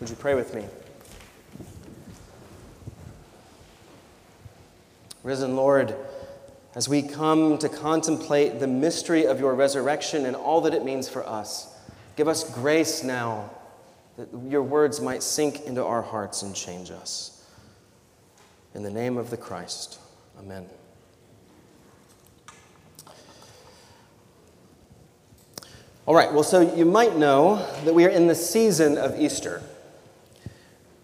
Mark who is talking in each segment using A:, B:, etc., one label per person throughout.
A: Would you pray with me? Risen Lord, as we come to contemplate the mystery of your resurrection and all that it means for us, give us grace now that your words might sink into our hearts and change us. In the name of the Christ, amen. All right, well, so you might know that we are in the season of Easter.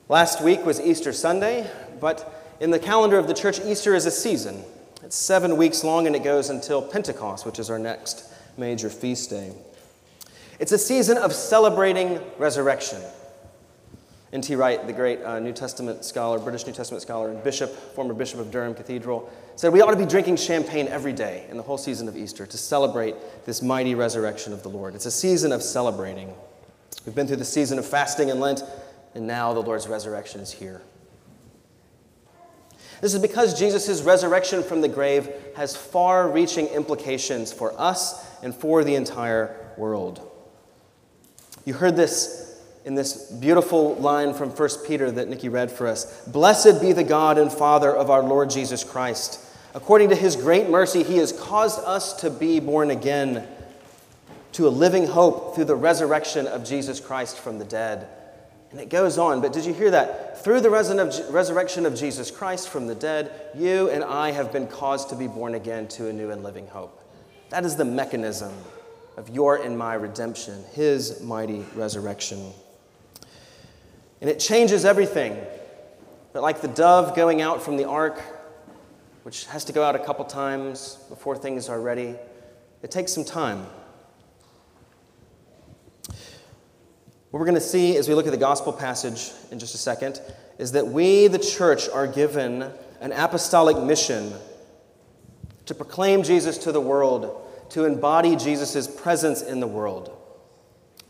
A: Last week was Easter Sunday, but in the calendar of the church, Easter is a season. It's seven weeks long and it goes until Pentecost, which is our next major feast day. It's a season of celebrating resurrection. N.T. Wright, the great uh, New Testament scholar, British New Testament scholar, and bishop, former bishop of Durham Cathedral, said we ought to be drinking champagne every day in the whole season of Easter to celebrate this mighty resurrection of the Lord. It's a season of celebrating. We've been through the season of fasting and Lent, and now the Lord's resurrection is here. This is because Jesus' resurrection from the grave has far reaching implications for us and for the entire world. You heard this in this beautiful line from 1 Peter that Nikki read for us Blessed be the God and Father of our Lord Jesus Christ. According to his great mercy, he has caused us to be born again to a living hope through the resurrection of Jesus Christ from the dead. And it goes on, but did you hear that? Through the resurrection of Jesus Christ from the dead, you and I have been caused to be born again to a new and living hope. That is the mechanism of your and my redemption, his mighty resurrection. And it changes everything. But like the dove going out from the ark, which has to go out a couple times before things are ready, it takes some time. What we're going to see as we look at the gospel passage in just a second is that we, the church, are given an apostolic mission to proclaim Jesus to the world, to embody Jesus' presence in the world.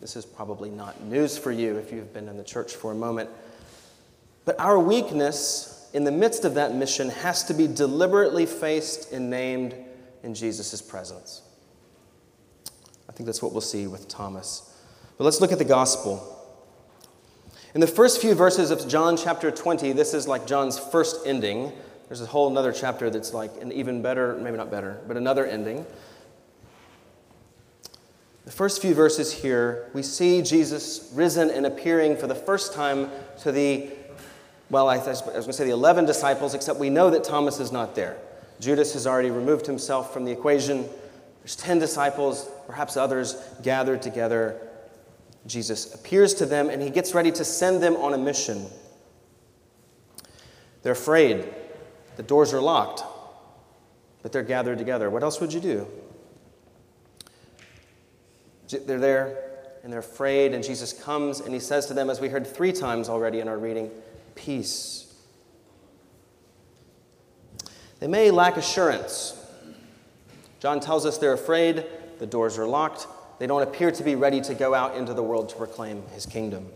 A: This is probably not news for you if you've been in the church for a moment. But our weakness in the midst of that mission has to be deliberately faced and named in Jesus' presence. I think that's what we'll see with Thomas. But let's look at the gospel. In the first few verses of John chapter 20, this is like John's first ending. There's a whole other chapter that's like an even better, maybe not better, but another ending. The first few verses here, we see Jesus risen and appearing for the first time to the, well, I was going to say the 11 disciples, except we know that Thomas is not there. Judas has already removed himself from the equation. There's 10 disciples, perhaps others, gathered together. Jesus appears to them and he gets ready to send them on a mission. They're afraid. The doors are locked, but they're gathered together. What else would you do? They're there and they're afraid, and Jesus comes and he says to them, as we heard three times already in our reading, Peace. They may lack assurance. John tells us they're afraid, the doors are locked, they don't appear to be ready to go out into the world to proclaim his kingdom.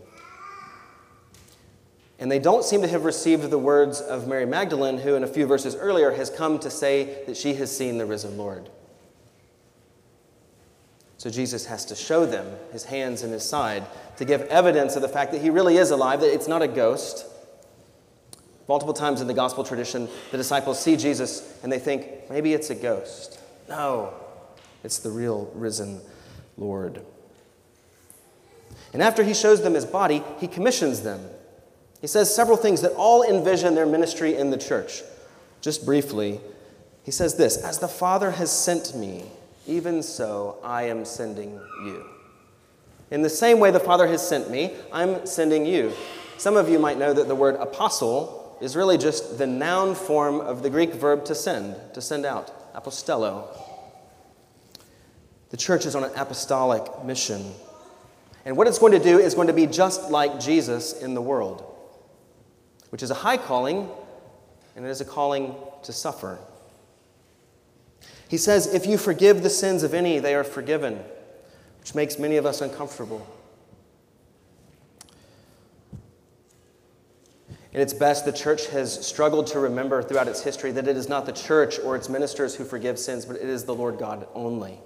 A: And they don't seem to have received the words of Mary Magdalene, who in a few verses earlier has come to say that she has seen the risen Lord. So Jesus has to show them his hands and his side to give evidence of the fact that he really is alive, that it's not a ghost. Multiple times in the gospel tradition, the disciples see Jesus and they think, maybe it's a ghost. No, it's the real risen Lord. And after he shows them his body, he commissions them. He says several things that all envision their ministry in the church. Just briefly, he says this As the Father has sent me, even so I am sending you. In the same way the Father has sent me, I'm sending you. Some of you might know that the word apostle is really just the noun form of the Greek verb to send, to send out, apostello. The church is on an apostolic mission. And what it's going to do is going to be just like Jesus in the world, which is a high calling, and it is a calling to suffer. He says, If you forgive the sins of any, they are forgiven, which makes many of us uncomfortable. In its best, the church has struggled to remember throughout its history that it is not the church or its ministers who forgive sins, but it is the Lord God only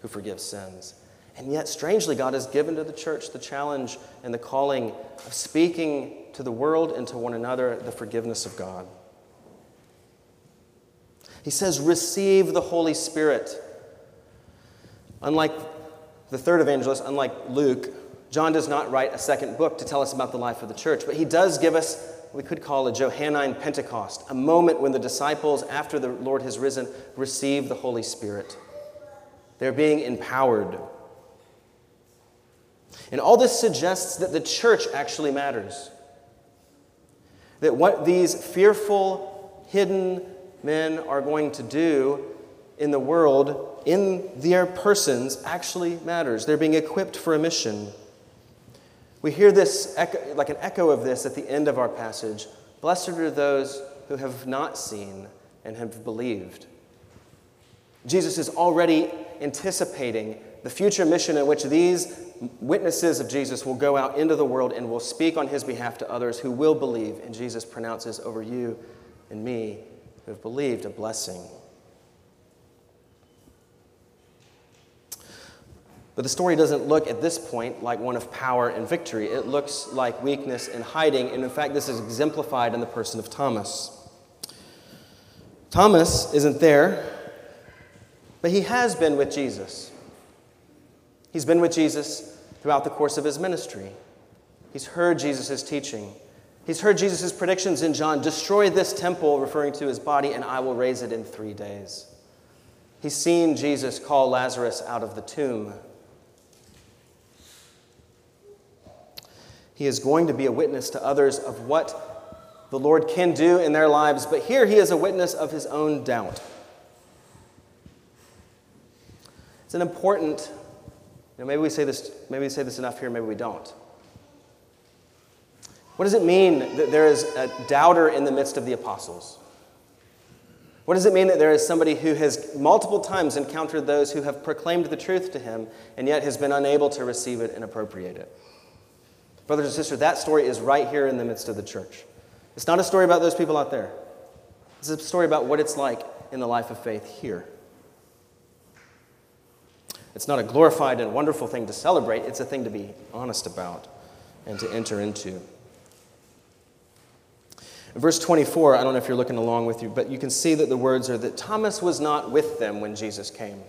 A: who forgives sins. And yet, strangely, God has given to the church the challenge and the calling of speaking to the world and to one another the forgiveness of God. He says, Receive the Holy Spirit. Unlike the third evangelist, unlike Luke, John does not write a second book to tell us about the life of the church, but he does give us we could call a Johannine Pentecost, a moment when the disciples, after the Lord has risen, receive the Holy Spirit. They're being empowered. And all this suggests that the church actually matters. That what these fearful, hidden men are going to do in the world, in their persons, actually matters. They're being equipped for a mission. We hear this, echo, like an echo of this at the end of our passage. Blessed are those who have not seen and have believed. Jesus is already anticipating the future mission in which these witnesses of Jesus will go out into the world and will speak on his behalf to others who will believe. And Jesus pronounces over you and me who have believed a blessing. But the story doesn't look at this point like one of power and victory. It looks like weakness and hiding. And in fact, this is exemplified in the person of Thomas. Thomas isn't there, but he has been with Jesus. He's been with Jesus throughout the course of his ministry. He's heard Jesus' teaching. He's heard Jesus' predictions in John destroy this temple, referring to his body, and I will raise it in three days. He's seen Jesus call Lazarus out of the tomb. He is going to be a witness to others of what the Lord can do in their lives, but here he is a witness of his own doubt. It's an important, you know, maybe we say this, maybe we say this enough here, maybe we don't. What does it mean that there is a doubter in the midst of the apostles? What does it mean that there is somebody who has multiple times encountered those who have proclaimed the truth to him and yet has been unable to receive it and appropriate it? Brothers and sisters, that story is right here in the midst of the church. It's not a story about those people out there, it's a story about what it's like in the life of faith here. It's not a glorified and wonderful thing to celebrate, it's a thing to be honest about and to enter into. In verse 24, I don't know if you're looking along with you, but you can see that the words are that Thomas was not with them when Jesus came.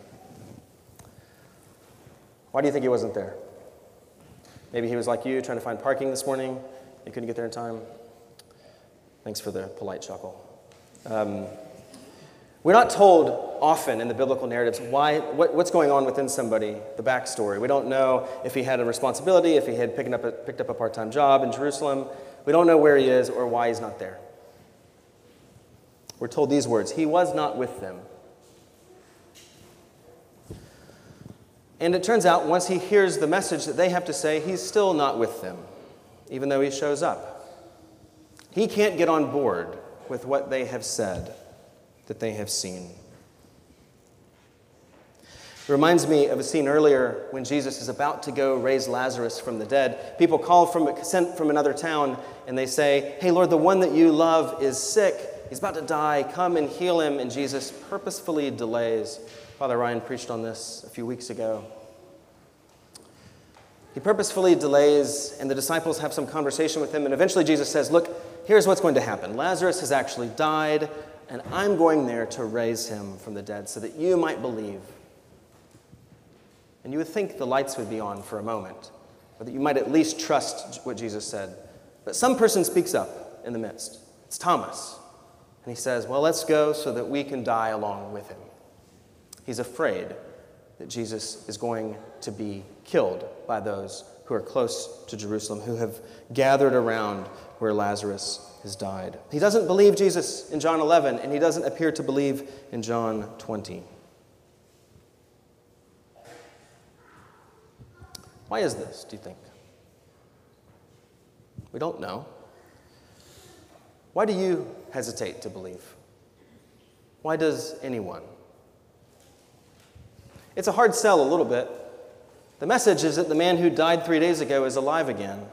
A: Why do you think he wasn't there? Maybe he was like you, trying to find parking this morning. You couldn't get there in time. Thanks for the polite chuckle. Um, we're not told often in the biblical narratives why, what, what's going on within somebody, the backstory. We don't know if he had a responsibility, if he had picked up a, picked up a part time job in Jerusalem. We don't know where he is or why he's not there. We're told these words He was not with them. And it turns out, once he hears the message that they have to say, he's still not with them, even though he shows up. He can't get on board with what they have said that they have seen. It reminds me of a scene earlier when Jesus is about to go raise Lazarus from the dead. People call from sent from another town and they say, Hey, Lord, the one that you love is sick. He's about to die. Come and heal him. And Jesus purposefully delays Father Ryan preached on this a few weeks ago. He purposefully delays, and the disciples have some conversation with him, and eventually Jesus says, Look, here's what's going to happen Lazarus has actually died, and I'm going there to raise him from the dead so that you might believe. And you would think the lights would be on for a moment, or that you might at least trust what Jesus said. But some person speaks up in the midst. It's Thomas. And he says, Well, let's go so that we can die along with him. He's afraid that Jesus is going to be killed by those who are close to Jerusalem, who have gathered around where Lazarus has died. He doesn't believe Jesus in John 11, and he doesn't appear to believe in John 20. Why is this, do you think? We don't know. Why do you hesitate to believe? Why does anyone? It's a hard sell a little bit. The message is that the man who died three days ago is alive again.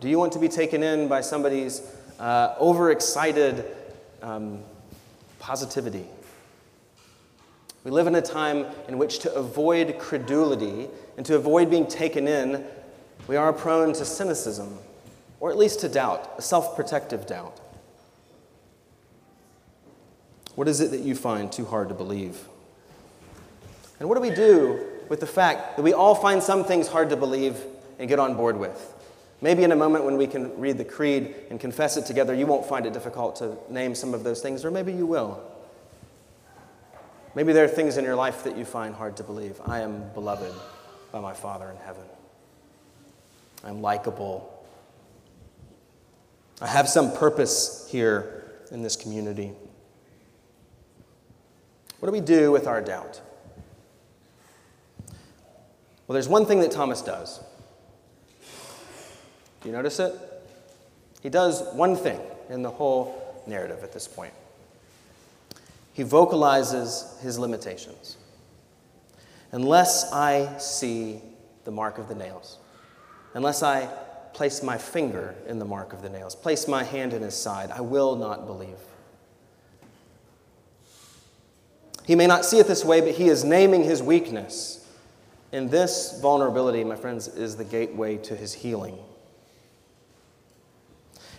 A: Do you want to be taken in by somebody's uh, overexcited um, positivity? We live in a time in which to avoid credulity and to avoid being taken in, we are prone to cynicism, or at least to doubt, a self protective doubt. What is it that you find too hard to believe? And what do we do with the fact that we all find some things hard to believe and get on board with? Maybe in a moment when we can read the creed and confess it together, you won't find it difficult to name some of those things, or maybe you will. Maybe there are things in your life that you find hard to believe. I am beloved by my Father in heaven. I'm likable. I have some purpose here in this community. What do we do with our doubt? Well, there's one thing that Thomas does. Do you notice it? He does one thing in the whole narrative at this point. He vocalizes his limitations. Unless I see the mark of the nails, unless I place my finger in the mark of the nails, place my hand in his side, I will not believe. He may not see it this way, but he is naming his weakness. And this vulnerability, my friends, is the gateway to his healing.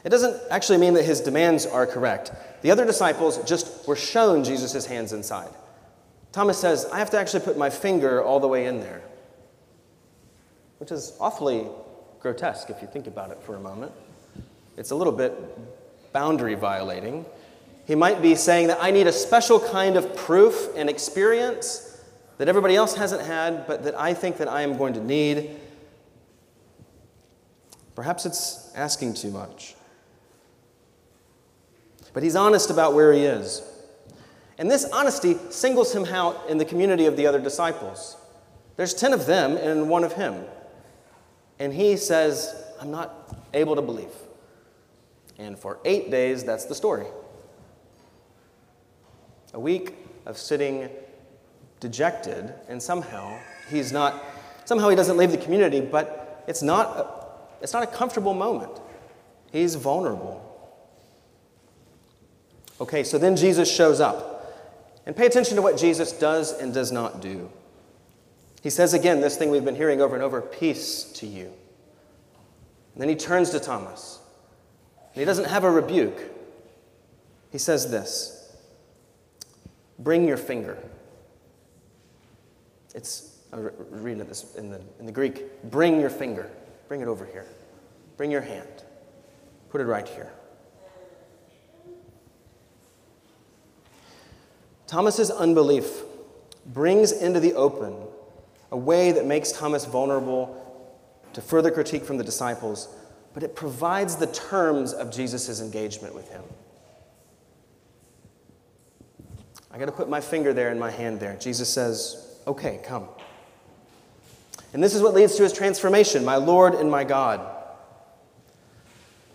A: It doesn't actually mean that his demands are correct. The other disciples just were shown Jesus' hands inside. Thomas says, I have to actually put my finger all the way in there, which is awfully grotesque if you think about it for a moment. It's a little bit boundary violating. He might be saying that I need a special kind of proof and experience that everybody else hasn't had, but that I think that I am going to need. Perhaps it's asking too much. But he's honest about where he is. And this honesty singles him out in the community of the other disciples. There's 10 of them and one of him. And he says, I'm not able to believe. And for eight days, that's the story. A week of sitting dejected, and somehow he's not, somehow he doesn't leave the community, but it's not a, it's not a comfortable moment. He's vulnerable. Okay, so then Jesus shows up. And pay attention to what Jesus does and does not do. He says again this thing we've been hearing over and over peace to you. And then he turns to Thomas. And he doesn't have a rebuke. He says this Bring your finger. It's, reading this in the, in the Greek. Bring your finger. Bring it over here. Bring your hand. Put it right here. Thomas's unbelief brings into the open a way that makes Thomas vulnerable to further critique from the disciples, but it provides the terms of Jesus' engagement with him. I got to put my finger there and my hand there. Jesus says, Okay, come. And this is what leads to his transformation, my Lord and my God.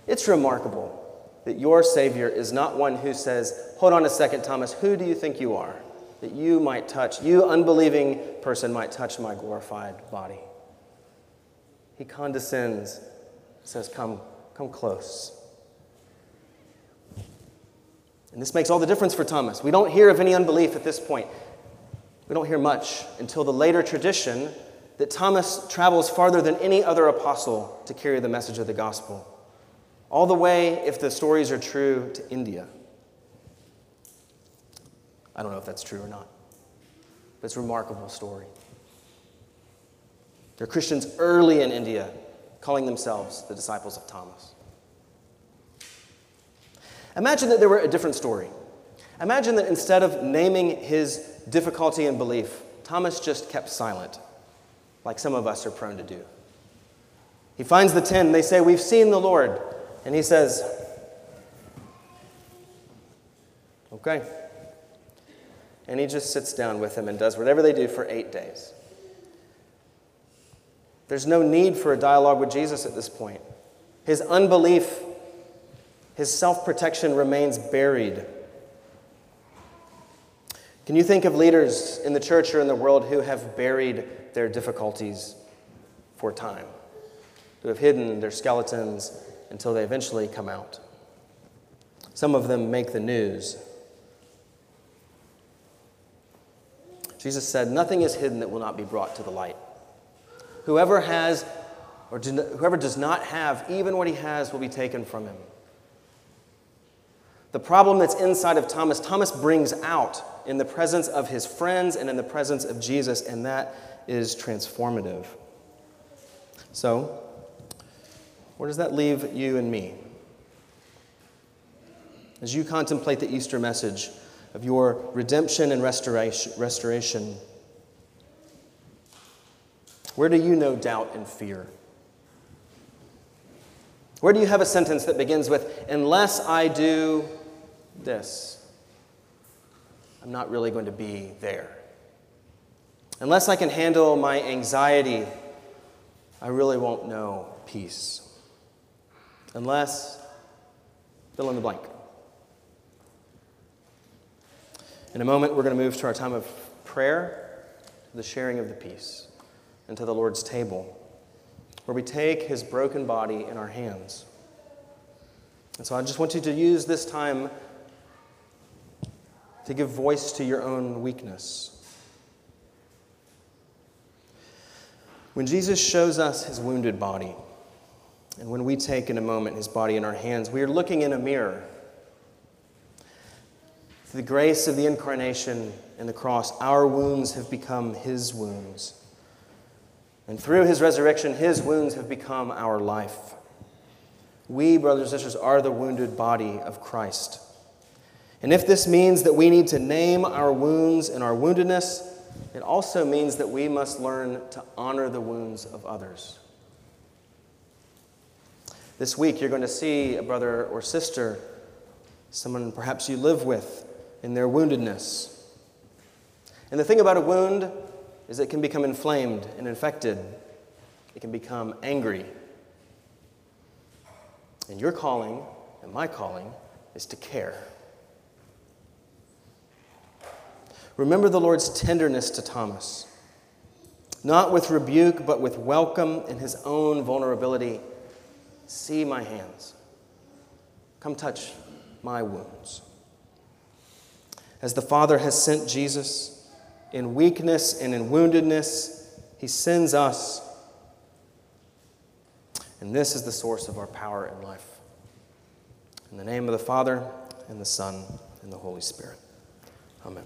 A: It's remarkable that your Savior is not one who says, Hold on a second, Thomas, who do you think you are? That you might touch, you unbelieving person might touch my glorified body. He condescends, says, Come, come close. And this makes all the difference for Thomas. We don't hear of any unbelief at this point. We don't hear much until the later tradition that Thomas travels farther than any other apostle to carry the message of the gospel all the way, if the stories are true, to India. I don't know if that's true or not, but it's a remarkable story. There are Christians early in India calling themselves the disciples of Thomas. Imagine that there were a different story. Imagine that instead of naming his difficulty in belief, Thomas just kept silent, like some of us are prone to do. He finds the ten, they say, We've seen the Lord. And he says, Okay. And he just sits down with him and does whatever they do for eight days. There's no need for a dialogue with Jesus at this point. His unbelief, his self protection remains buried. Can you think of leaders in the church or in the world who have buried their difficulties for time, who have hidden their skeletons until they eventually come out. Some of them make the news. Jesus said, Nothing is hidden that will not be brought to the light. Whoever has, or do, whoever does not have, even what he has will be taken from him. The problem that's inside of Thomas, Thomas brings out in the presence of his friends and in the presence of Jesus, and that is transformative. So, where does that leave you and me? As you contemplate the Easter message of your redemption and restoration, where do you know doubt and fear? Where do you have a sentence that begins with, unless I do this, I'm not really going to be there? Unless I can handle my anxiety, I really won't know peace. Unless, fill in the blank. In a moment, we're going to move to our time of prayer, the sharing of the peace and to the Lord's table, where we take his broken body in our hands. And so I just want you to use this time to give voice to your own weakness. When Jesus shows us his wounded body, and when we take in a moment his body in our hands, we are looking in a mirror. Through the grace of the incarnation and the cross, our wounds have become his wounds. And through his resurrection, his wounds have become our life. We, brothers and sisters, are the wounded body of Christ. And if this means that we need to name our wounds and our woundedness, it also means that we must learn to honor the wounds of others. This week, you're going to see a brother or sister, someone perhaps you live with, in their woundedness. And the thing about a wound is it can become inflamed and infected. It can become angry. And your calling and my calling is to care. Remember the Lord's tenderness to Thomas, not with rebuke, but with welcome in his own vulnerability. See my hands. Come touch my wounds. As the Father has sent Jesus, in weakness and in woundedness, He sends us. And this is the source of our power and life. In the name of the Father, and the Son, and the Holy Spirit. Amen.